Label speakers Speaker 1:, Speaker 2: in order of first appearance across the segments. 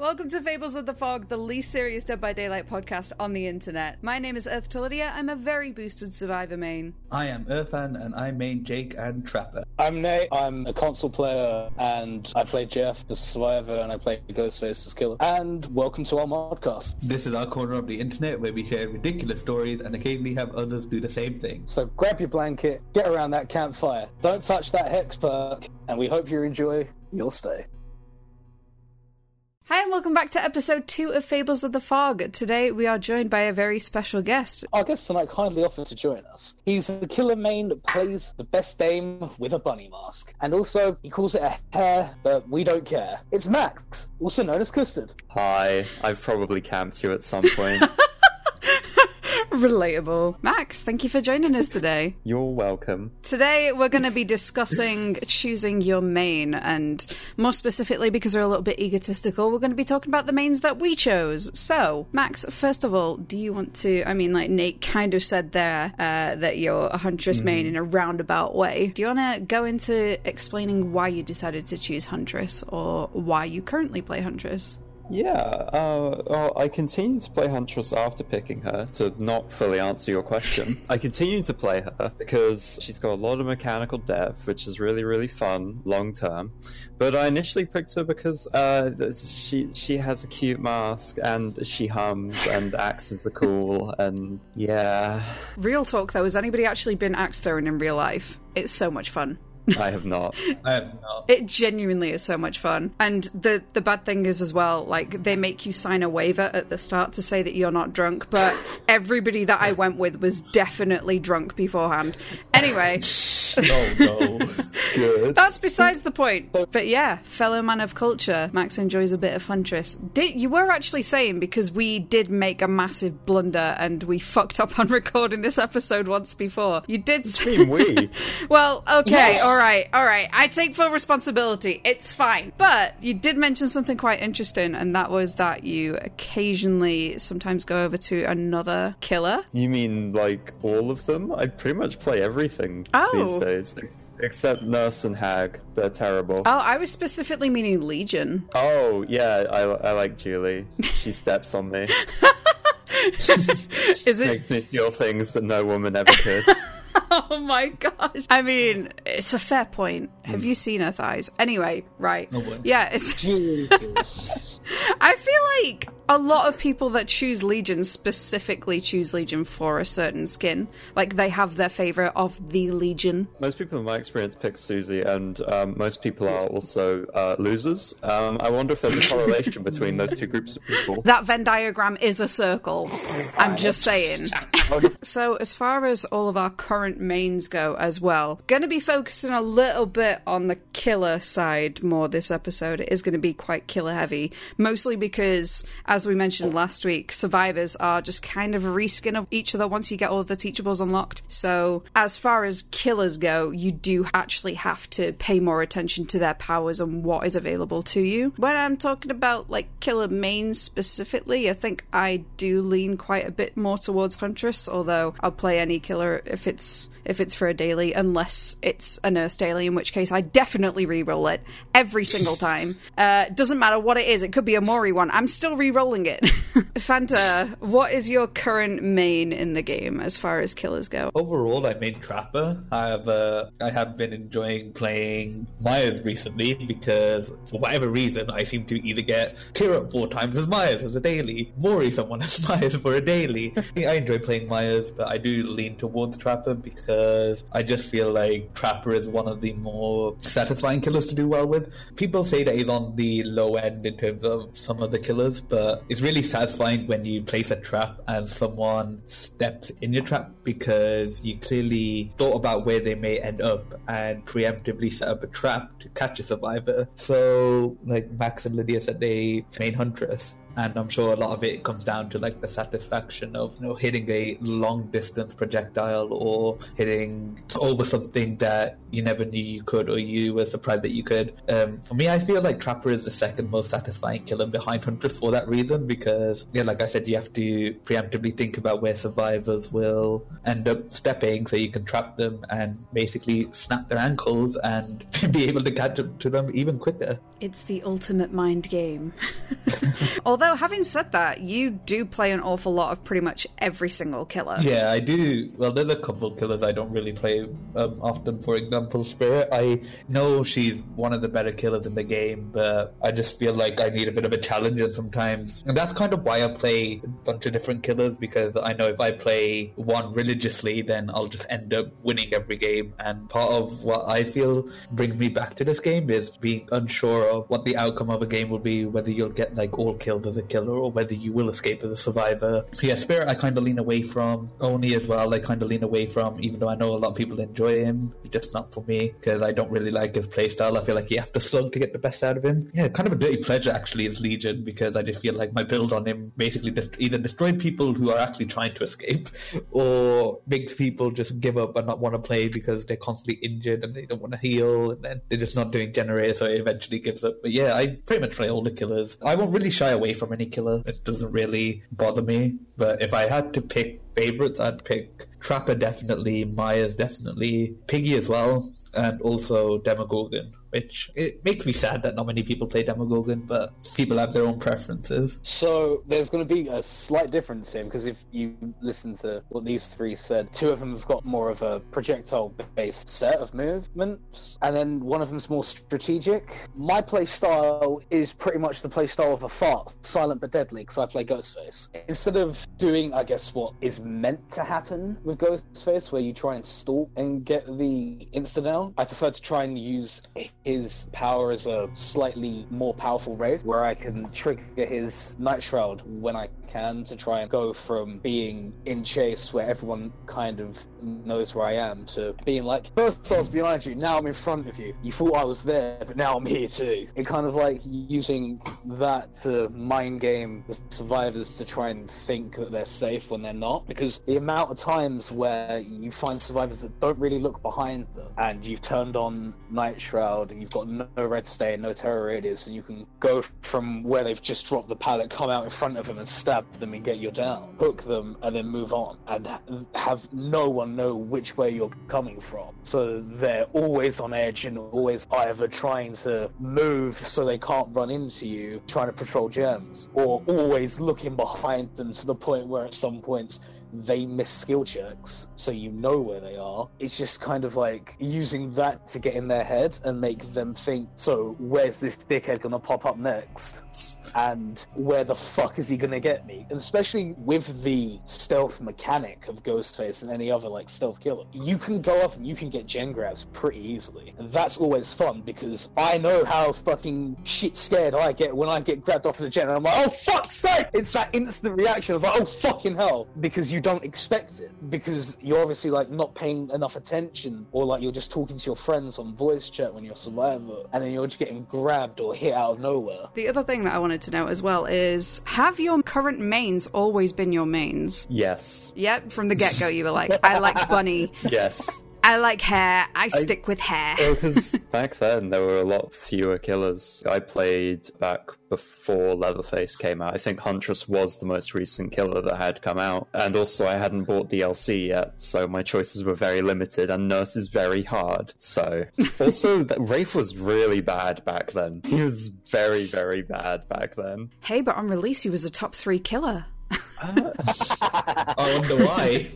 Speaker 1: Welcome to Fables of the Fog, the least serious Dead by Daylight podcast on the internet. My name is Earth Talidia. I'm a very boosted survivor main.
Speaker 2: I am Irfan and I main Jake and Trapper.
Speaker 3: I'm Nate. I'm a console player and I play Jeff, the survivor, and I play Ghostface, the killer. And welcome to our podcast.
Speaker 2: This is our corner of the internet where we share ridiculous stories and occasionally have others do the same thing.
Speaker 3: So grab your blanket, get around that campfire, don't touch that hex perk, and we hope you enjoy your stay.
Speaker 1: Hi, and welcome back to episode two of Fables of the Fog. Today we are joined by a very special guest.
Speaker 3: Our guest tonight kindly offered to join us. He's the killer main that plays the best dame with a bunny mask. And also, he calls it a hare, but we don't care. It's Max, also known as Coosturd.
Speaker 4: Hi, I've probably camped you at some point.
Speaker 1: Relatable. Max, thank you for joining us today.
Speaker 4: You're welcome.
Speaker 1: Today we're going to be discussing choosing your main, and more specifically, because we're a little bit egotistical, we're going to be talking about the mains that we chose. So, Max, first of all, do you want to? I mean, like Nate kind of said there uh, that you're a huntress main in a roundabout way. Do you want to go into explaining why you decided to choose huntress, or why you currently play huntress?
Speaker 4: Yeah, uh, well, I continued to play Huntress after picking her, to not fully answer your question. I continued to play her because she's got a lot of mechanical depth, which is really, really fun long term. But I initially picked her because uh, she she has a cute mask and she hums and axes are cool and yeah,
Speaker 1: Real talk though, has anybody actually been axe throwing in real life? It's so much fun.
Speaker 4: I have not.
Speaker 2: I am not.
Speaker 1: It genuinely is so much fun. And the the bad thing is as well, like they make you sign a waiver at the start to say that you're not drunk, but everybody that I went with was definitely drunk beforehand. Anyway,
Speaker 4: oh no, good.
Speaker 1: that's besides the point. But yeah, fellow man of culture, Max enjoys a bit of Huntress. Did you were actually saying because we did make a massive blunder and we fucked up on recording this episode once before. You did say
Speaker 4: Team we.
Speaker 1: well, okay, all right, all right. Alright, I take full responsibility. It's fine. But you did mention something quite interesting, and that was that you occasionally sometimes go over to another killer.
Speaker 4: You mean like all of them? I pretty much play everything
Speaker 1: Oh.
Speaker 4: these days. Except Nurse and Hag. They're terrible.
Speaker 1: Oh, I was specifically meaning Legion.
Speaker 4: Oh, yeah, I, I like Julie. She steps on me.
Speaker 1: Is it?
Speaker 4: Makes me feel things that no woman ever could.
Speaker 1: Oh my gosh. I mean, it's a fair point. Have hmm. you seen her thighs? Anyway, right.
Speaker 2: Well.
Speaker 1: Yeah, it's.
Speaker 3: Jesus.
Speaker 1: I feel like a lot of people that choose Legion specifically choose Legion for a certain skin. Like they have their favorite of the Legion.
Speaker 4: most people in my experience pick Susie, and um, most people are also uh, losers. Um, I wonder if there's a correlation between those two groups of people.
Speaker 1: That Venn diagram is a circle. I'm just saying. so, as far as all of our current mains go, as well, going to be focusing a little bit on the killer side more this episode. It is going to be quite killer heavy, mostly because, as we mentioned last week, survivors are just kind of a reskin of each other once you get all of the teachables unlocked. So, as far as killers go, you do actually have to pay more attention to their powers and what is available to you. When I'm talking about like killer mains specifically, I think I do lean quite a bit more towards Huntress, although I'll play any killer if it's if it's for a daily, unless it's a nurse daily, in which case I definitely re-roll it every single time. Uh, doesn't matter what it is; it could be a Mori one. I'm still re-rolling it. Fanta, what is your current main in the game as far as killers go?
Speaker 2: Overall, I main Trapper. I have uh, I have been enjoying playing Myers recently because for whatever reason I seem to either get clear up four times as Myers as a daily, Mori someone as Myers for a daily. I enjoy playing Myers, but I do lean towards Trapper because I just feel like Trapper is one of the more satisfying killers to do well with. People say that he's on the low end in terms of some of the killers, but it's really satisfying when you place a trap and someone steps in your trap because you clearly thought about where they may end up and preemptively set up a trap to catch a survivor. So, like Max and Lydia said, they main Huntress. And I'm sure a lot of it comes down to like the satisfaction of you know hitting a long distance projectile or hitting over something that you never knew you could or you were surprised that you could. Um, for me, I feel like Trapper is the second most satisfying killer behind Huntress for that reason because yeah, like I said, you have to preemptively think about where survivors will end up stepping so you can trap them and basically snap their ankles and be able to catch up to them even quicker.
Speaker 1: It's the ultimate mind game. Although, having said that, you do play an awful lot of pretty much every single killer.
Speaker 2: Yeah, I do. Well, there's a couple killers I don't really play um, often. For example, Spirit. I know she's one of the better killers in the game, but I just feel like I need a bit of a challenge sometimes. And that's kind of why I play a bunch of different killers because I know if I play one religiously, then I'll just end up winning every game. And part of what I feel brings me back to this game is being unsure what the outcome of a game will be, whether you'll get like all killed as a killer or whether you will escape as a survivor. So yeah, Spirit I kind of lean away from. Oni as well, I kind of lean away from, even though I know a lot of people enjoy him. Just not for me because I don't really like his playstyle. I feel like you have to slug to get the best out of him. Yeah, kind of a dirty pleasure actually is Legion because I just feel like my build on him basically just either destroyed people who are actually trying to escape or makes people just give up and not want to play because they're constantly injured and they don't want to heal and then they're just not doing generator so it eventually gives up. But yeah, I pretty much play all the killers. I won't really shy away from any killer. It doesn't really bother me. But if I had to pick favorites, I'd pick Trapper definitely, Myers definitely, Piggy as well, and also Demogorgon. Which it makes me sad that not many people play Demogorgon, but people have their own preferences.
Speaker 3: So there's going to be a slight difference here because if you listen to what these three said, two of them have got more of a projectile-based set of movements, and then one of them's more strategic. My play style is pretty much the play style of a fart, silent but deadly, because I play Ghostface. Instead of doing, I guess, what is meant to happen with Ghostface, where you try and stalk and get the insta down, I prefer to try and use his power as a slightly more powerful wraith, where I can trigger his Night Shroud when I can to try and go from being in chase where everyone kind of knows where I am to being like, first I was behind you, now I'm in front of you. You thought I was there, but now I'm here too. It kind of like using that to mind game the survivors to try and think that they're safe when they're not. Because the amount of times where you find survivors that don't really look behind them and you've turned on Night Shroud and you've got no red stain, no terror radius, and you can go from where they've just dropped the pallet, come out in front of them and stab them and get you down, hook them, and then move on, and have no one know which way you're coming from. So they're always on edge and always either trying to move so they can't run into you, trying to patrol gems, or always looking behind them to the point where at some points they miss skill checks, so you know where they are. It's just kind of like using that to get in their head and make them think, so where's this dickhead gonna pop up next? And where the fuck is he gonna get me? And especially with the stealth mechanic of Ghostface and any other like stealth killer, you can go up and you can get gen grabs pretty easily, and that's always fun because I know how fucking shit scared I get when I get grabbed off of the gen, and I'm like, oh fuck's sake! It's that instant reaction of like, oh fucking hell, because you don't expect it, because you're obviously like not paying enough attention, or like you're just talking to your friends on voice chat when you're survivor, and then you're just getting grabbed or hit out of nowhere.
Speaker 1: The other thing that I wanted to know as well is have your current mains always been your mains?
Speaker 4: Yes.
Speaker 1: Yep, from the get go, you were like, I like bunny.
Speaker 4: Yes.
Speaker 1: I like hare. I, stick with hare.
Speaker 4: Because back then there were a lot fewer killers. I played back before Leatherface came out. I think Huntress was the most recent killer that had come out. And also I hadn't bought DLC yet, so my choices were very limited and Nurse is very hard. So also Wraith was really bad back then. He was very, very bad back then.
Speaker 1: Hey, but on release he was a top three killer.
Speaker 2: I wonder why.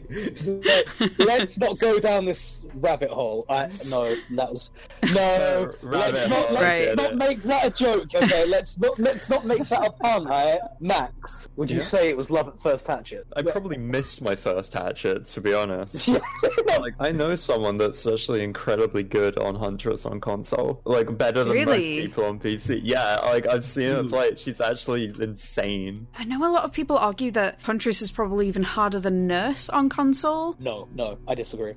Speaker 3: let's, let's not go down this rabbit hole. I, no, that was no. let's not let's
Speaker 1: Right.
Speaker 3: not make that a joke. Okay, let's not let's not make that a pun. Right? Max, would you
Speaker 4: Yeah.
Speaker 3: say it was love at first hatchet?
Speaker 4: I probably missed my first hatchet, to be honest. like I know someone that's actually incredibly good on Huntress on console, like better than
Speaker 1: Really?
Speaker 4: most people on PC. Yeah, like I've seen her hmm. play. She's actually insane.
Speaker 1: I know a lot of people argue that Huntress is probably even harder than Nurse on console.
Speaker 3: No, no, I disagree.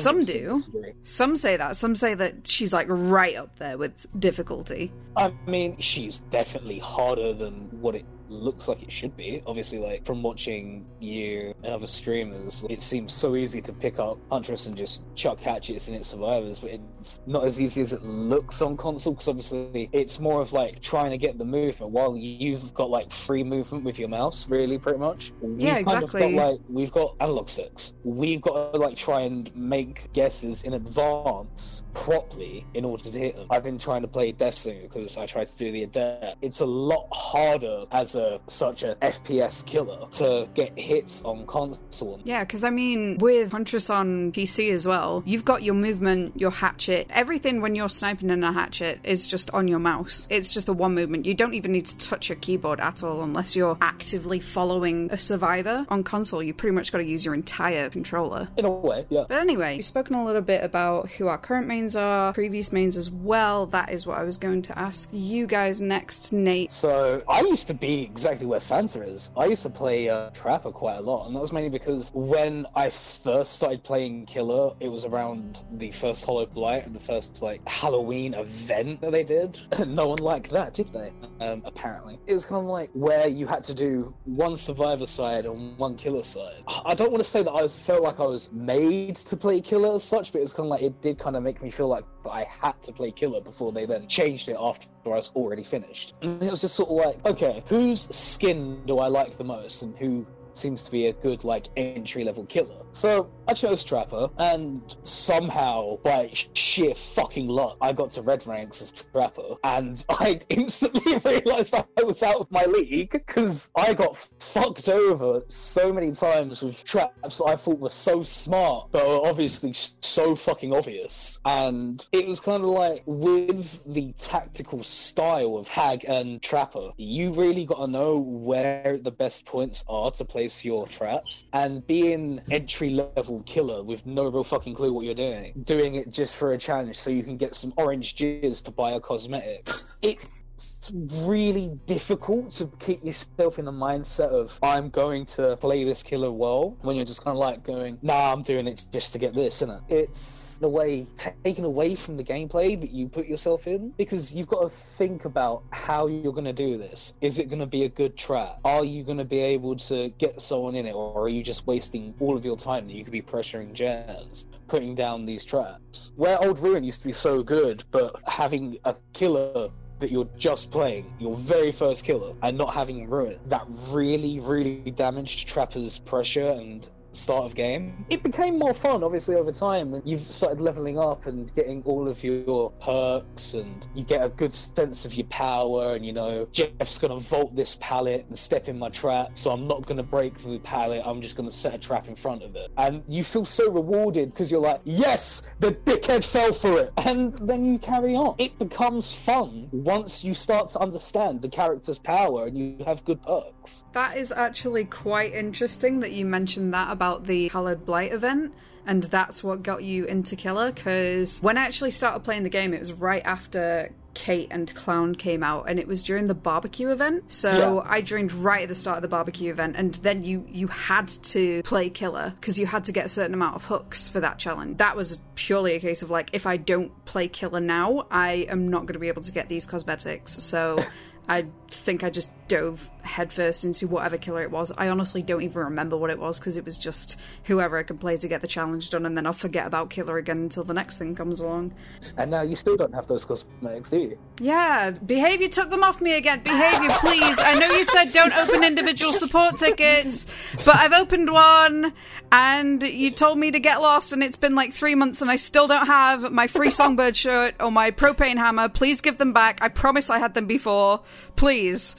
Speaker 1: Some do.
Speaker 3: disagree.
Speaker 1: Some say that. Some say that she's like right up there with difficulty.
Speaker 3: I mean, she's definitely harder than what it looks like it should be. Obviously, like from watching you and other streamers, it seems so easy to pick up Huntress and just chuck hatchets in its survivors, but it's not as easy as it looks on console because obviously it's more of like trying to get the movement while you've got like free movement with your mouse, really, pretty much. We've
Speaker 1: Yeah,
Speaker 3: kind of
Speaker 1: exactly.
Speaker 3: got, like we've got analog sticks. We've got to like try and make guesses in advance properly in order to hit them. I've been trying to play Destiny because I tried to do the adapt. It's a lot harder as a such a FPS killer to get hits on console.
Speaker 1: Yeah, because I mean, with Huntress on PC as well, you've got your movement, your hatchet, everything when you're sniping in a hatchet is just on your mouse. It's just the one movement. You don't even need to touch your keyboard at all unless you're actively following a survivor. On console, you pretty much got to use your entire controller.
Speaker 3: In a way, yeah.
Speaker 1: But anyway, we've spoken a little bit about who our current mains are, previous mains as well. That is what I was going to ask you guys next, Nate.
Speaker 3: So I used to be exactly where Fanta is. I used to play uh, Trapper quite a lot, and that was mainly because when I first started playing Killer, it was around the first Hallowed Blight and the first like Halloween event that they did. no one liked that, did they? Um, apparently, it was kind of like where you had to do one Survivor side and one Killer side. I don't want to say that I was felt like I was made to play Killer as such, but it's kind of like it did kind of make me feel like I had to play Killer before they then changed it after I was already finished. And it was just sort of like, okay, whose skin do I like the most, and who seems to be a good like entry level killer. So I chose Trapper, and somehow by sheer fucking luck, I got to red ranks as Trapper, and I instantly realized I was out of my league because I got fucked over so many times with traps that I thought were so smart, but were obviously so fucking obvious. And it was kind of like with the tactical style of Hag and Trapper, you really got to know where the best points are to place your traps. And being entry level killer with no real fucking clue what you're doing, doing it just for a challenge so you can get some orange jizz to buy a cosmetic. It it's really difficult to keep yourself in the mindset of I'm going to play this killer well when you're just kind of like going, nah, I'm doing it just to get this, isn't it? It's in a way taken away from the gameplay that you put yourself in because you've got to think about how you're going to do this. Is it going to be a good trap? Are you going to be able to get someone in it, or are you just wasting all of your time that you could be pressuring gens, putting down these traps? Where Old Ruin used to be so good, but having a killer that you're just playing your very first killer and not having ruin that really really damaged trapper's pressure and start of game. It became more fun obviously over time when you've started leveling up and getting all of your perks and you get a good sense of your power and you know jeff's gonna vault this pallet and step in my trap so i'm not gonna break through the pallet. I'm just gonna set a trap in front of it. And you feel so rewarded because you're like yes the dickhead fell for it. And then you carry on. It becomes fun once you start to understand the character's power and you have good perks.
Speaker 1: That is actually quite interesting that you mentioned that about the Hallowed Blight event. And that's what got you into Killer, because when I actually started playing the game, it was right after Kate and Clown came out, and it was during the barbecue event. So
Speaker 3: Yeah.
Speaker 1: I joined right at the start of the barbecue event, and then you you had to play Killer because you had to get a certain amount of hooks for that challenge. That was purely a case of like, if I don't play Killer now, I am not going to be able to get these cosmetics. So. I think I just dove headfirst into whatever killer it was. I honestly don't even remember what it was because it was just whoever I could play to get the challenge done, and then I'll forget about killer again until the next thing comes along.
Speaker 3: and now you still don't have those cosmetics do you
Speaker 1: Yeah, behavior took them off me again. Behavior, please. I know you said don't open individual support tickets, but I've opened one, and you told me to get lost, and it's been like three months, and I still don't have my free songbird shirt or my propane hammer. Please give them back. I promise I had them before. Please.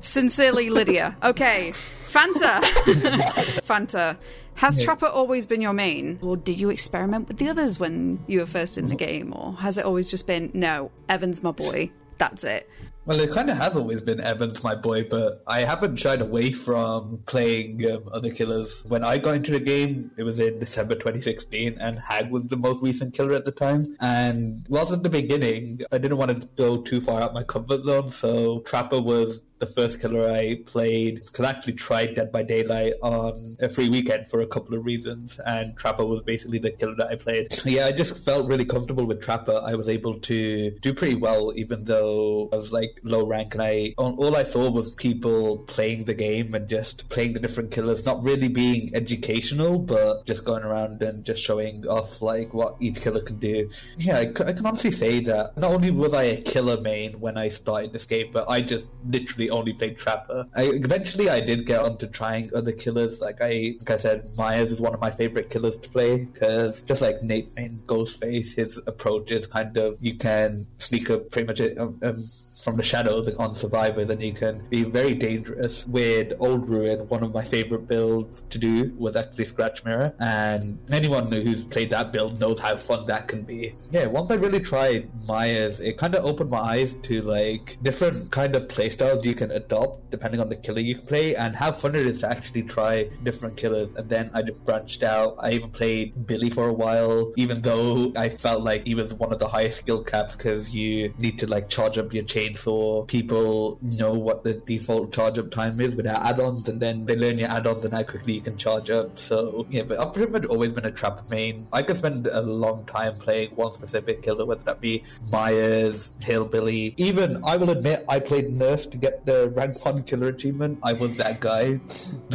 Speaker 1: Sincerely, Lydia. Okay. Fanta. Fanta. Has Trapper always been your main? Or did you experiment with the others when you were first in the mm. game? Or has it always just been, no, Evan's my boy, that's it?
Speaker 2: Well, it kind of has always been Evans, my boy, but I haven't shied away from playing um, other killers. When I got into the game, it was in December 2016, and Hag was the most recent killer at the time. And whilst at the beginning, I didn't want to go too far out my comfort zone, so Trapper was the first killer I played because I actually tried Dead by Daylight on a free weekend for a couple of reasons, and Trapper was basically the killer that I played. Yeah, I just felt really comfortable with Trapper. I was able to do pretty well, even though I was like like low rank, and I all I saw was people playing the game and just playing the different killers, not really being educational, but just going around and just showing off like what each killer can do. Yeah, I, I can honestly say that not only was I a killer main when I started this game, but I just literally only played Trapper. I, eventually, I did get onto trying other killers. Like I, like I said, Myers is one of my favorite killers to play because just like Nate's main Ghostface, his approach is kind of you can sneak up pretty much. Um, um, from the shadows on survivors, and you can be very dangerous. With Old Ruin, one of my favorite builds to do was actually Scratch Mirror, and anyone who's played that build knows how fun that can be. Yeah, once I really tried Myers, it kind of opened my eyes to like different kind of playstyles you can adopt depending on the killer you play, and how fun it is to actually try different killers. And then I just branched out. I even played Billy for a while, even though I felt like he was one of the highest skill caps because you need to like charge up your chain so people know what the default charge up time is with our add-ons, and then they learn your add-ons and how quickly you can charge up. So yeah, but I've pretty much always been a trap main. I could spend a long time playing one specific killer, whether that be Myers, Hillbilly. Even I will admit I played Nurse to get the rank one killer achievement. I was that guy.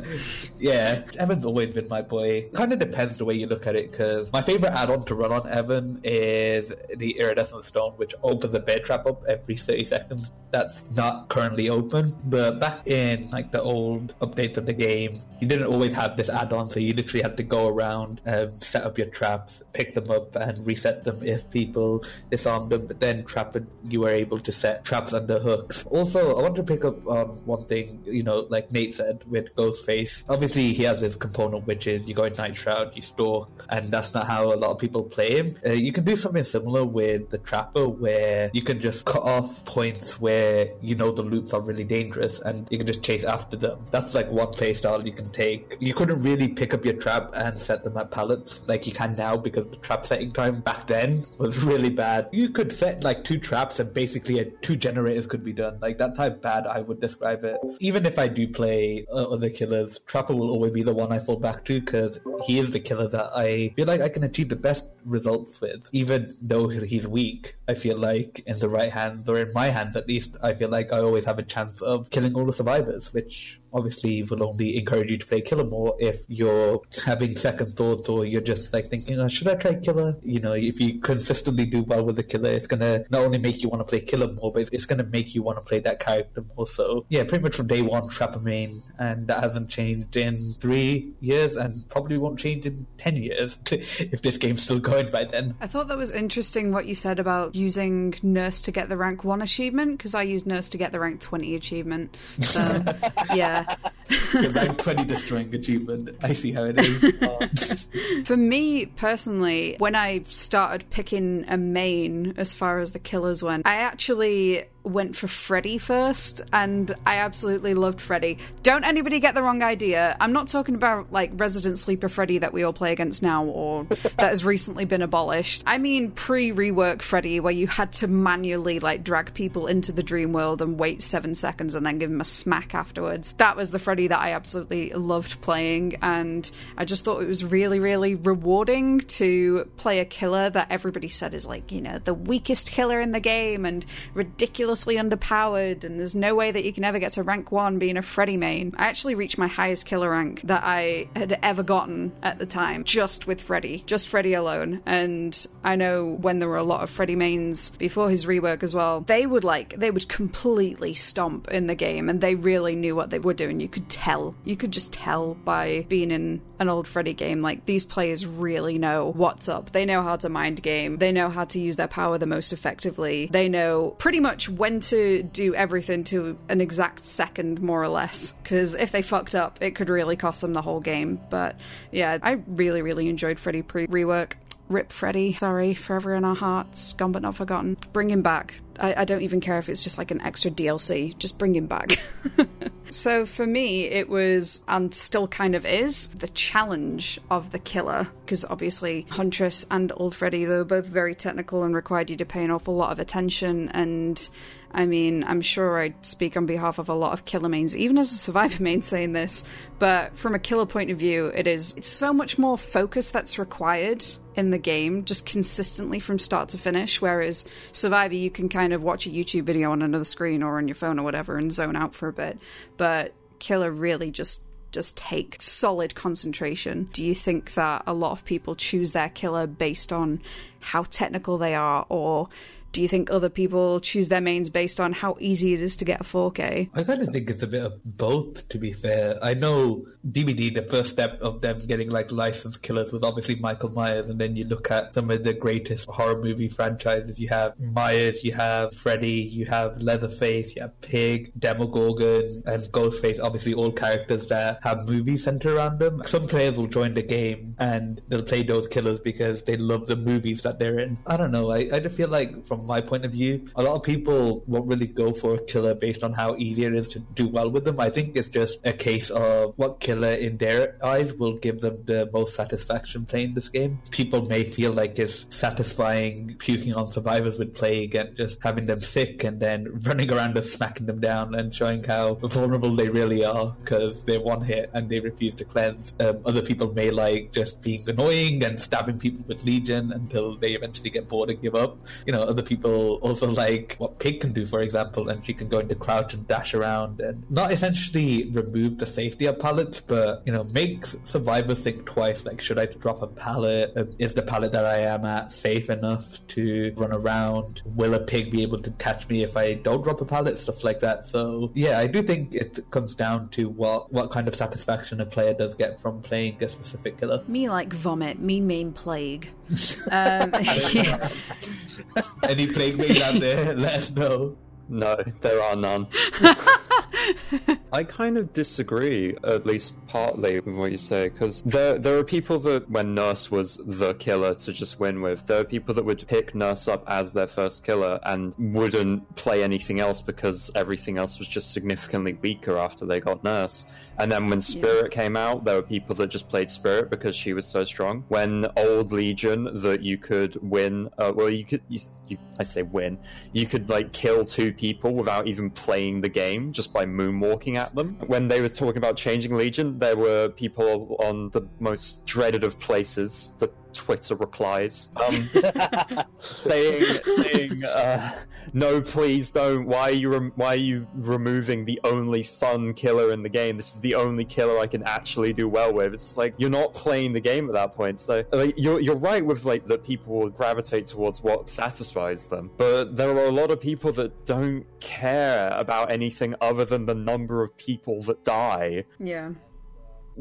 Speaker 2: yeah, Evan's always been my boy. Kind of depends the way you look at it, because my favorite add-on to run on Evan is the Iridescent Stone, which opens the bear trap up every 30 seconds. That's not currently open, but back in like the old updates of the game, you didn't always have this add-on, so you literally had to go around, um, set up your traps, pick them up, and reset them if people disarmed them. But then trap you were able to set traps under hooks. Also, I want to pick up on one thing, you know, like Nate said with Ghostface. Obviously, he has his component which is you go in Night Shroud, you stalk, and that's not how a lot of people play him. Uh, you can do something similar with the Trapper, where you can just cut off points where you know the loops are really dangerous and you can just chase after them. That's like one playstyle you can take. You couldn't really pick up your trap and set them at pallets like you can now because the trap setting time back then was really bad. You could set like two traps and basically a, two generators could be done. Like that's how bad I would describe it. Even if I do play uh, other killers, Trapper will always be the one I fall back to because he is the killer that I feel like I can achieve the best results with. Even though he's weak, I feel like in the right hands or in my hands at least, I feel like I always have a chance of killing all the survivors, which obviously will only encourage you to play killer more if you're having second thoughts or you're just like thinking, oh, should I try killer? You know, if you consistently do well with the killer, it's gonna not only make you want to play killer more, but it's gonna make you want to play that character more. So yeah, pretty much from day one, Trapper main, and that hasn't changed in three years, and probably won't change in ten years if this game's still going by then.
Speaker 1: I thought that was interesting what you said about using Nurse to get the rank one achievement because I used Nurse to get the rank twenty achievement. So yeah.
Speaker 2: The rank 20 destroying achievement. I see how it is.
Speaker 1: For me personally, when I started picking a main as far as the killers went, I actually went for Freddy first, and I absolutely loved Freddy. Don't anybody get the wrong idea. I'm not talking about like Resident Sleeper Freddy that we all play against now or that has recently been abolished. I mean pre rework Freddy, where you had to manually like drag people into the dream world and wait seven seconds and then give them a smack afterwards. That was the Freddy that I absolutely loved playing, and I just thought it was really, really rewarding to play a killer that everybody said is like, you know, the weakest killer in the game and ridiculous ridiculously underpowered, and there's no way that you can ever get to rank one being a Freddy main. I actually reached my highest killer rank that I had ever gotten at the time, just with Freddy, just Freddy alone. And I know when there were a lot of Freddy mains before his rework as well, they would like, they would completely stomp in the game, and they really knew what they were doing. You could tell. You could just tell by being in an old Freddy game. Like, these players really know what's up. They know how to mind game, they know how to use their power the most effectively, they know pretty much when to do everything to an exact second, more or less. Because if they fucked up, it could really cost them the whole game. But yeah, I really, really enjoyed Freddy pre rework. Rip Freddy. Sorry, forever in our hearts. Gone but not forgotten. Bring him back. I, I, don't even care if it's just like an extra DLC. Just bring him back. so for me, it was, and still kind of is, the challenge of the killer. Because obviously, Huntress and Old Freddy, they were both very technical and required you to pay an awful lot of attention and I mean, I'm sure I speak on behalf of a lot of killer mains, even as a survivor main saying this, but from a killer point of view, it is it's so much more focus that's required in the game, just consistently from start to finish. Whereas Survivor, you can kind of watch a YouTube video on another screen or on your phone or whatever and zone out for a bit. But Killer really just just take solid concentration. Do you think that a lot of people choose their killer based on how technical they are or do you think other people choose their mains based on how easy it is to get a 4K?
Speaker 2: I kind of think it's a bit of both, to be fair. I know DBD, the first step of them getting like licensed killers was obviously Michael Myers, and then you look at some of the greatest horror movie franchises. You have Myers, you have Freddy, you have Leatherface, you have Pig, Demogorgon, and Ghostface. Obviously, all characters that have movies centered around them. Some players will join the game and they'll play those killers because they love the movies that they're in. I don't know. I, I just feel like from my point of view, a lot of people won't really go for a killer based on how easy it is to do well with them. I think it's just a case of what killer in their eyes will give them the most satisfaction playing this game. People may feel like it's satisfying puking on survivors with plague and just having them sick and then running around and smacking them down and showing how vulnerable they really are because they're one hit and they refuse to cleanse. Um, other people may like just being annoying and stabbing people with Legion until they eventually get bored and give up. You know, other people also like what Pig can do, for example, and she can go into crouch and dash around and not essentially remove the safety of pallets, but you know, make survivors think twice. Like, should I drop a pallet? Um, Is the pallet that I am at safe enough to run around? Will a pig be able to catch me if I don't drop a pallet? Stuff like that. So yeah, I do think it comes down to what what kind of satisfaction a player does get from playing a specific killer.
Speaker 1: Me like vomit, me main plague. Um, yeah.
Speaker 2: Any plague main out there? Let us know.
Speaker 4: No, there are none. I kind of disagree, at least partly, with what you say, because there there are people that when Nurse was the killer to just win with, there are people that would pick Nurse up as their first killer and wouldn't play anything else because everything else was just significantly weaker after they got Nurse. And then when Spirit came out, there were people that just played Spirit because she was so strong. When Old Legion, that you could win, uh, well, you could, you, you, I say win, you could like kill two people without even playing the game just by moonwalking at them. When they were talking about changing Legion, there were people on the most dreaded of places, the Twitter replies, um, saying, saying uh, "No, please don't. Why are you rem- why are you removing the only fun killer in the game? This is the only killer I can actually do well with. It's like you're not playing the game at that point. So like, you're you're right with like that people will gravitate towards what satisfies them, but there are a lot of people that don't care about anything other than the number of people that die
Speaker 1: yeah.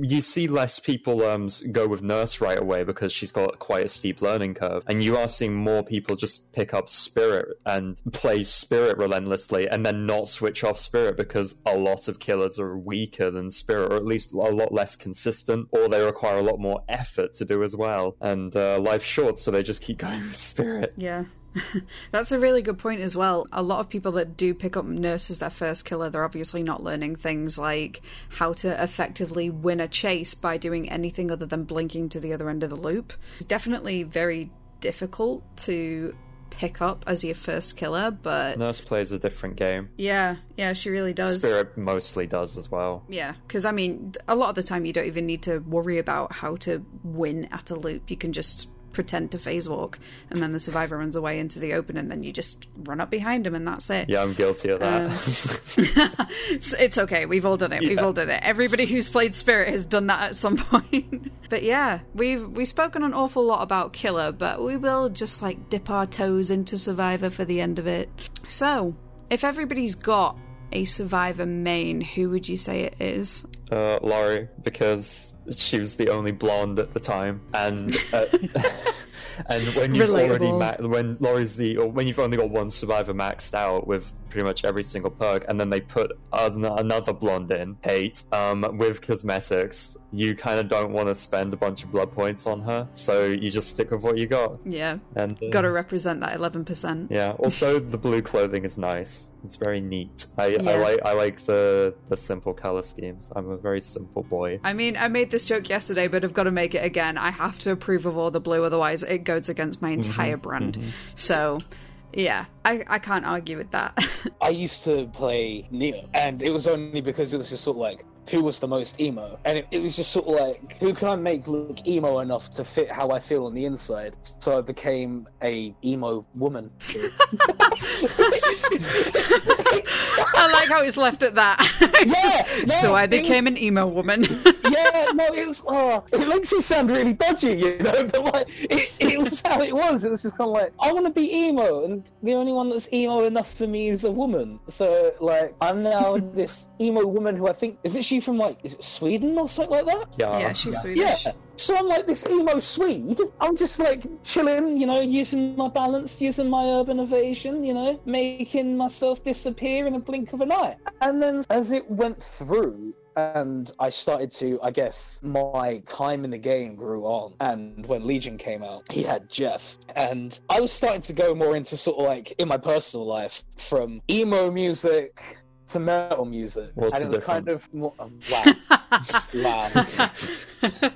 Speaker 4: You see less people um, go with Nurse right away because she's got quite a steep learning curve, and you are seeing more people just pick up Spirit and play Spirit relentlessly, and then not switch off Spirit because a lot of killers are weaker than Spirit, or at least a lot less consistent, or they require a lot more effort to do as well. And uh, life's short, so they just keep going with Spirit.
Speaker 1: Yeah. That's a really good point as well. A lot of people that do pick up Nurse as their first killer, they're obviously not learning things like how to effectively win a chase by doing anything other than blinking to the other end of the loop. It's definitely very difficult to pick up as your first killer, but
Speaker 4: Nurse plays a different game.
Speaker 1: yeah, yeah, she really does.
Speaker 4: Spirit mostly does as well.
Speaker 1: Yeah, because I mean, a lot of the time you don't even need to worry about how to win at a loop. You can just pretend to phase walk, and then the survivor runs away into the open, and then you just run up behind him, and that's it.
Speaker 4: Yeah, I'm guilty of that.
Speaker 1: It's, it's okay. We've all done it. We've all done it. Everybody who's played Spirit has done that at some point. but yeah, we've we've spoken an awful lot about Killer, but we will just like dip our toes into Survivor for the end of it. So, if everybody's got a Survivor main, who would you say it is?
Speaker 4: uh, Laurie because she was the only blonde at the time, and uh, and when you've already ma- when Laurie's the or when you've only got one survivor maxed out with pretty much every single perk, and then they put an- another blonde in, Kate, um, with cosmetics. You kind of don't want to spend a bunch of blood points on her, so you just stick with what you got.
Speaker 1: Yeah,
Speaker 4: And uh,
Speaker 1: got to represent that eleven percent.
Speaker 4: yeah. Also, the blue clothing is nice. It's very neat. I, I like I like the the simple color schemes. I'm a very simple boy.
Speaker 1: I mean, I made this joke yesterday, but I've got to make it again. I have to approve of all the blue, otherwise it goes against my mm-hmm. entire brand. Mm-hmm. So, Yeah, I, I can't argue with that.
Speaker 3: I used to play Nea, and it was only because it was just sort of like who was the most emo, and it, it was just sort of like who can I make look emo enough to fit how I feel on the inside. So I became a emo woman.
Speaker 1: I like how it's left at that.
Speaker 3: Yeah,
Speaker 1: just-
Speaker 3: no,
Speaker 1: so I became
Speaker 3: was-
Speaker 1: an emo woman.
Speaker 3: yeah, no, it was. Oh, it makes me sound really dodgy, you know. But like, it, it was how it was. It was just kind of like, I want to be emo, and the only one that's emo enough for me is a woman. So like, I'm now this emo woman who I think is it she from like is it Sweden or something like that?
Speaker 4: Yeah.
Speaker 1: yeah, she's Swedish.
Speaker 3: Yeah. So I'm like this emo Swede. I'm just like chilling, you know, using my balance, using my urban evasion, you know, making myself disappear in a blink of an eye. And then as it went through, and I started to, I guess, my time in the game grew on. And when Legion came out, he had Jeff. And I was starting to go more into sort of like in my personal life from emo music to metal music.
Speaker 4: What's
Speaker 3: and
Speaker 4: the
Speaker 3: it was kind of more, wow. wow.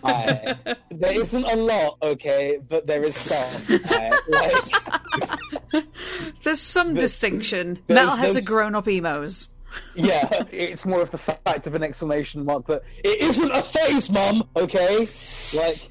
Speaker 3: Aye. There isn't a lot, okay, but there is some. aye. Like,
Speaker 1: There's some distinction.
Speaker 3: there's-
Speaker 1: Metalheads
Speaker 3: there's-
Speaker 1: are grown up emos.
Speaker 3: yeah, it's more of the fact of an exclamation mark that it isn't a phase, mum. Okay, like,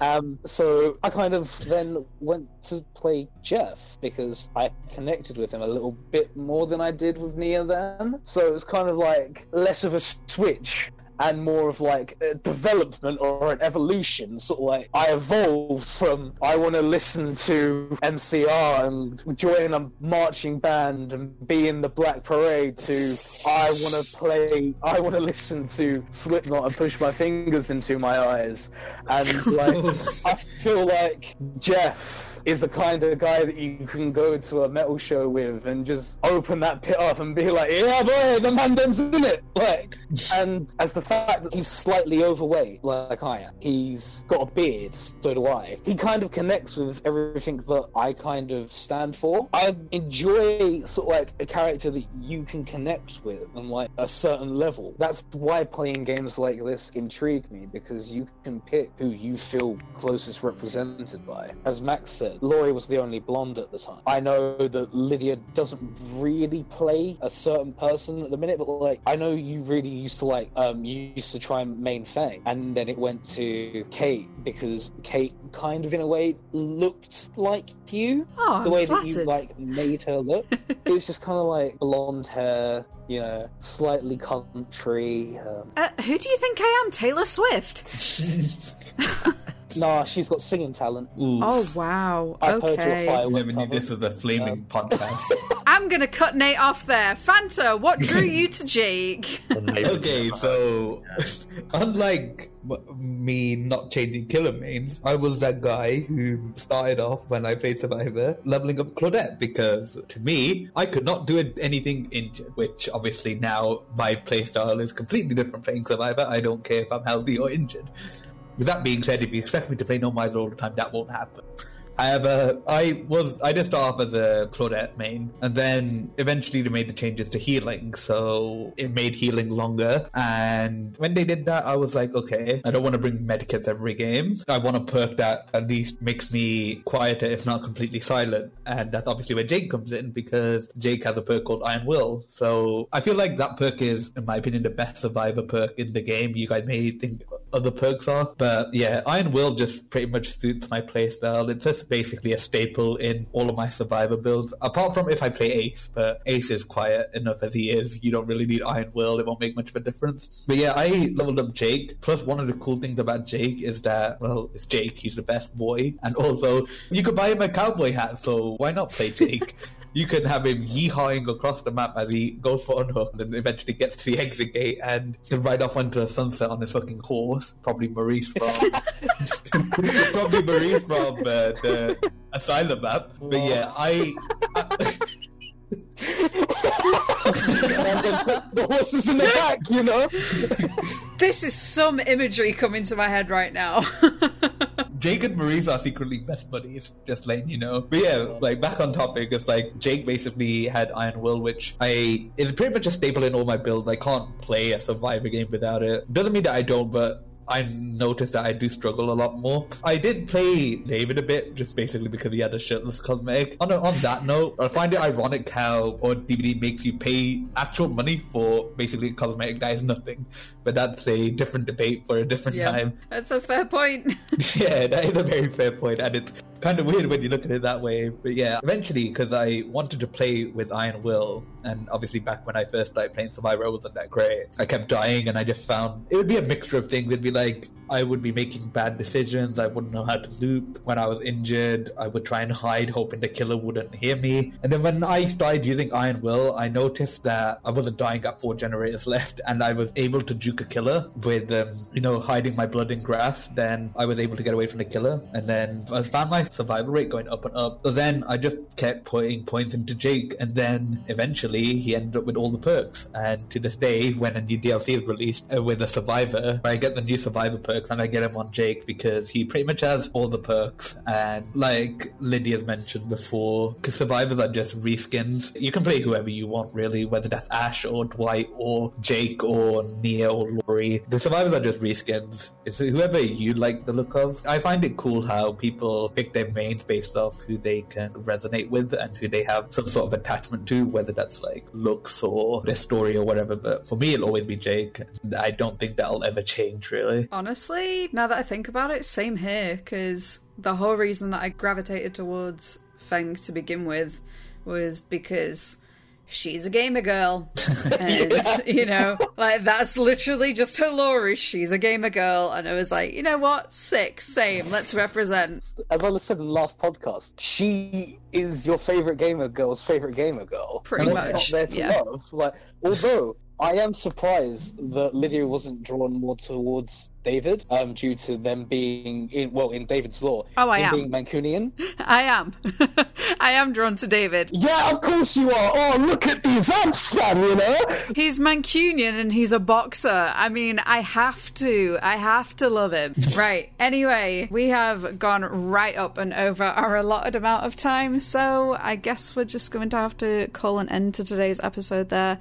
Speaker 3: um, so I kind of then went to play Jeff because I connected with him a little bit more than I did with Nea then. So it was kind of like less of a switch. And more of like a development or an evolution, sort of like I evolved from I want to listen to MCR and join a marching band and be in the Black Parade to I want to play, I want to listen to Slipknot and push my fingers into my eyes. And like, I feel like Jeff is the kind of guy that you can go to a metal show with and just open that pit up and be like, yeah, boy, the mandem's in it. Like, and as the fact that he's slightly overweight, like I am, he's got a beard, so do I. He kind of connects with everything that I kind of stand for. I enjoy sort of like a character that you can connect with on like a certain level. That's why playing games like this intrigue me because you can pick who you feel closest represented by. As Max said, Laurie was the only blonde at the time. I know that Lydia doesn't really play a certain person at the minute, but like I know you really used to like um you used to try and main Feng, and then it went to Kate because Kate kind of in a way looked like you
Speaker 1: Oh,
Speaker 3: the
Speaker 1: I'm
Speaker 3: way
Speaker 1: flattered.
Speaker 3: that you like made her look. it was just kind of like blonde hair, you know, slightly country. Um,
Speaker 1: Uh, who do you think I am? Taylor Swift?
Speaker 3: nah, she's got singing talent.
Speaker 2: Ooh,
Speaker 1: Oh, wow.
Speaker 3: I've heard your
Speaker 1: Okay.
Speaker 3: firework
Speaker 2: never knew this was a flaming podcast.
Speaker 1: Um, I'm going to cut Nate off there. Fanta, what drew you to Jake?
Speaker 2: Okay, so unlike me not changing killer mains, I was that guy who started off when I played Survivor leveling up Claudette because to me, I could not do anything injured, which obviously now my playstyle is completely different playing Survivor. I don't care if I'm healthy or injured. With that being said, if you expect me to play No Mither all the time, that won't happen. However, a. I was I did start off as a Claudette main, and then eventually they made the changes to healing, so it made healing longer. And when they did that, I was like, okay, I don't want to bring medikits every game. I want a perk that at least makes me quieter, if not completely silent. And that's obviously where Jake comes in because Jake has a perk called Iron Will. So I feel like that perk is, in my opinion, the best survivor perk in the game. You guys may think other perks are, but yeah, Iron Will just pretty much suits my playstyle. It's just basically a staple in all of my survivor builds, apart from if I play Ace. But Ace is quiet enough as he is. You don't really need Iron Will; it won't make much of a difference. But yeah, I leveled up Jake. Plus, one of the cool things about Jake is that well, it's Jake. He's the best boy, and also you could buy him a cowboy hat. So why not play Jake? you can have him yeehawing across the map as he goes for unhook and eventually gets to the exit gate and can ride off onto the sunset on his fucking horse. Probably Maurice from probably Maurice from uh, the Asylum map. But yeah, I,
Speaker 3: and there's the horses in the back, you know.
Speaker 1: this is some imagery coming to my head right now.
Speaker 2: Jake and Maurice are secretly best buddies, just letting you know. But yeah, like back on topic, it's like Jake basically had Iron Will, which I is pretty much a staple in all my builds. I can't play a survivor game without it. Doesn't mean that I don't, but I noticed that I do struggle a lot more. I did play David a bit, just basically because he had a shirtless cosmetic. On, on that note, I find it ironic how or DBD makes you pay actual money for basically a cosmetic that is nothing. But that's a different debate for a different
Speaker 1: Yeah,
Speaker 2: time.
Speaker 1: that's a fair point.
Speaker 2: yeah, that is a very fair point, and it's kind of weird when you look at it that way. But yeah, eventually, because I wanted to play with Iron Will, and obviously back when I first started playing Survivor, I wasn't that great. I kept dying, and I just found it would be a mixture of things. It'd be like I would be making bad decisions. I wouldn't know how to loop. When I was injured, I would try and hide, hoping the killer wouldn't hear me. And then when I started using Iron Will, I noticed that I wasn't dying at four generators left, and I was able to juke a killer with, um, you know, hiding my blood in grass. Then I was able to get away from the killer, and then I found my survival rate going up and up. So then I just kept putting points into Jake, and then eventually he ended up with all the perks. And to this day, when a new DLC is released uh, with a survivor, I get the new survivor perks and I get him on Jake because he pretty much has all the perks. And like Lydia's mentioned before, because survivors are just reskins. You can play whoever you want, really, whether that's Ash or Dwight or Jake or Nea or Laurie. The survivors are just reskins. It's whoever you like the look of. I find it cool how people pick their mains based off who they can resonate with and who they have some sort of attachment to, whether that's like looks or their story or whatever. But for me, it'll always be Jake. I don't think that'll ever change, really.
Speaker 1: Honestly, now that I think about it, same here, because the whole reason that I gravitated towards Feng to begin with was because she's a gamer girl. And, you know, like that's literally just her lore is she's a gamer girl. And I was like, you know what? Sick, same, let's represent.
Speaker 3: As I said in the last podcast, she is your favorite gamer girl's favorite gamer girl.
Speaker 1: Pretty
Speaker 3: and
Speaker 1: much,
Speaker 3: Not there to
Speaker 1: yeah.
Speaker 3: love. Like, although I am surprised that Lydia wasn't drawn more towards David, um, due to them being in well in David's lore.
Speaker 1: Oh, I am.
Speaker 3: being Mancunian.
Speaker 1: I am. I am drawn to David.
Speaker 3: Yeah, of course you are. Oh, look at these amps, man. You know.
Speaker 1: He's Mancunian and he's a boxer. I mean, I have to. I have to love him. right. Anyway, we have gone right up and over our allotted amount of time, so I guess we're just going to have to call an end to today's episode there.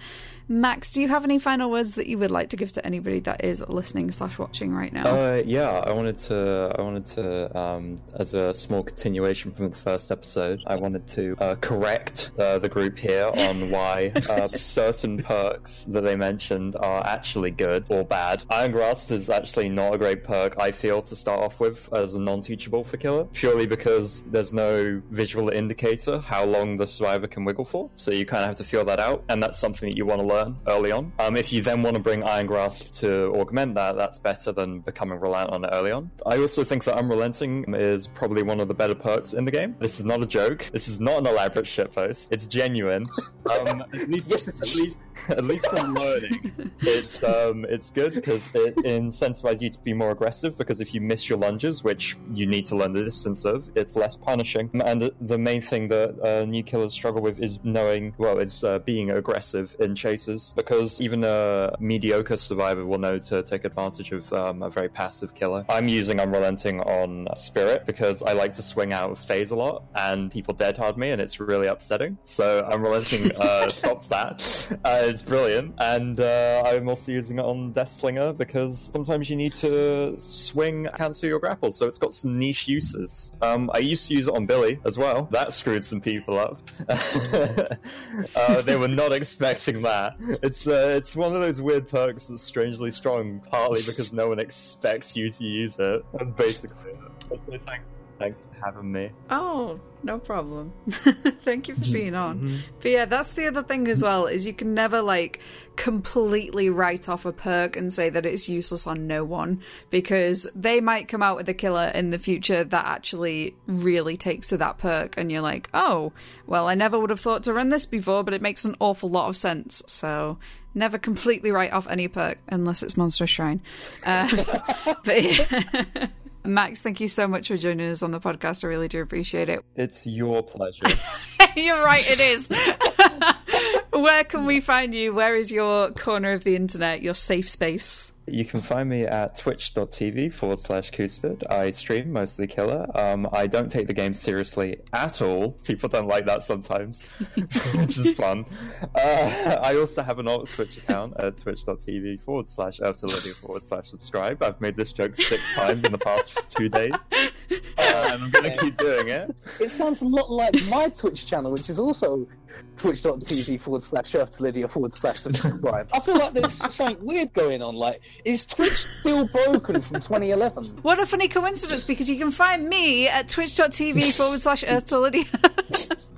Speaker 1: Max, do you have any final words that you would like to give to anybody that is listening slash watching right now?
Speaker 4: Uh, yeah, I wanted to. I wanted to, um, as a small continuation from the first episode, I wanted to uh, correct uh, the group here on why uh, certain perks that they mentioned are actually good or bad. Iron Grasp is actually not a great perk. I feel to start off with as a non-teachable for killer, purely because there's no visual indicator how long the survivor can wiggle for. So you kind of have to feel that out, and that's something that you want to learn early on. Um, if you then want to bring Iron Grasp to augment that, that's better than becoming reliant on it early on. I also think that Unrelenting is probably one of the better perks in the game. This is not a joke. This is not an elaborate shitpost. It's genuine. Um, at least,
Speaker 3: Yes,
Speaker 4: at least, at least in learning, it's um, it's good because it incentivizes you to be more aggressive. Because if you miss your lunges, which you need to learn the distance of, it's less punishing. And the main thing that uh, new killers struggle with is knowing, well, it's uh, being aggressive in chases. Because even a mediocre survivor will know to take advantage of um, a very passive killer. I'm using Unrelenting on Spirit because I like to swing out of phase a lot, and people dead hard me, and it's really upsetting. So Unrelenting uh, stops that. Uh, it's brilliant, and uh, I'm also using it on Death Slinger because sometimes you need to swing, cancel your grapples. So it's got some niche uses. Um, I used to use it on Billy as well. That screwed some people up. uh, they were not expecting that. It's uh, it's one of those weird perks that's strangely strong, partly because no one expects you to use it. Basically, so thanks, thanks for having me.
Speaker 1: Oh, no problem. Thank you for being on. But yeah, that's the other thing as well is you can never like completely write off a perk and say that it's useless on no one because they might come out with a killer in the future that actually really takes to that perk and you're like, "Oh, well, I never would have thought to run this before, but it makes an awful lot of sense." So, never completely write off any perk unless it's Monstrous Shrine. Uh, but yeah. Max, thank you so much for joining us on the podcast. I really do appreciate it.
Speaker 4: It's your pleasure.
Speaker 1: You're right, it is. Where can we find you? Where is your corner of the internet, your safe space?
Speaker 4: You can find me at twitch.tv forward slash Coosturd. I stream mostly killer. Um, I don't take the game seriously at all. People don't like that sometimes, which is fun. Uh, I also have an alt Twitch account at twitch.tv forward slash forward slash subscribe. I've made this joke six times in the past two days. Uh, and I'm going to keep doing it.
Speaker 3: It sounds a lot like my Twitch channel, which is also twitch.tv forward slash Earth Lydia forward slash subscribe. I feel like there's something weird going on. Like, is Twitch still broken from 2011?
Speaker 1: What a funny coincidence because you can find me at twitch.tv forward slash Earth to Lydia.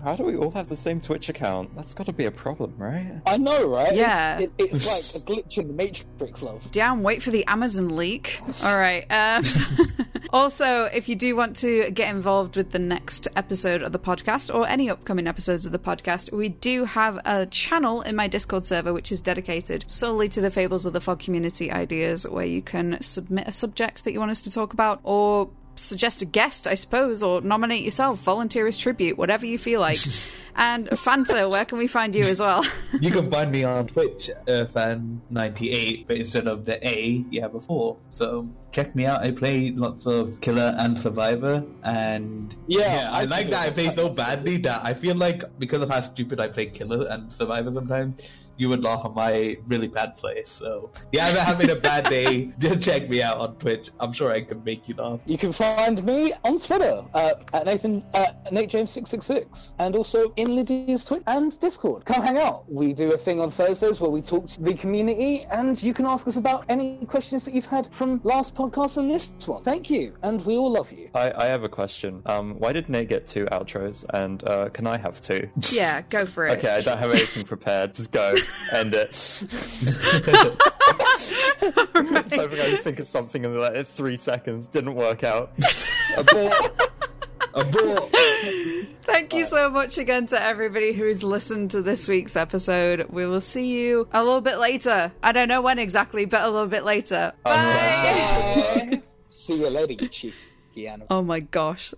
Speaker 4: How do we all have the same Twitch account? That's got to be a problem, right?
Speaker 3: I know, right?
Speaker 1: Yeah.
Speaker 3: It's, it, it's like a glitch in the Matrix, love.
Speaker 1: Damn, wait for the Amazon leak. All right. Um, also, if you do want to get involved with the next episode of the podcast or any upcoming episodes of the podcast, we do have a channel in my Discord server which is dedicated solely to the Fables of the Fog community ideas, where you can submit a subject that you want us to talk about or suggest a guest, I suppose, or nominate yourself, volunteer as tribute, whatever you feel like. and Fanta, where can we find you as well?
Speaker 2: you can find me on Twitch, uh, fan98, but instead of the A, you have a 4. So check me out. I play lots of Killer and Survivor, and
Speaker 3: Yeah,
Speaker 2: I,
Speaker 3: I
Speaker 2: like that I play so badly that I feel like because of how stupid I play Killer and Survivor sometimes, you would laugh at my really bad play. So yeah, I'm having a bad day. Just check me out on Twitch. I'm sure I can make you laugh.
Speaker 3: You can find me on Twitter uh, at Nathan uh, Nate James six six six, and also in Lydia's Twitch and Discord. Come hang out. We do a thing on Thursdays where we talk to the community, and you can ask us about any questions that you've had from last podcast and this one. Thank you, and we all love you.
Speaker 4: I, I have a question. Um, why did Nate get two outros, and uh, can I have two?
Speaker 1: yeah, go for it.
Speaker 4: Okay, I don't have anything prepared. Just go. End it. Uh, so I'm going to think of something in like three seconds. Didn't work out. Abort.
Speaker 2: Abort.
Speaker 1: Thank you so much again to everybody who's listened to this week's episode. We will see you a little bit later. I don't know when exactly, but a little bit later. Uh-huh. Bye.
Speaker 3: Bye. See you later, you cheeky animal.
Speaker 1: Oh my gosh.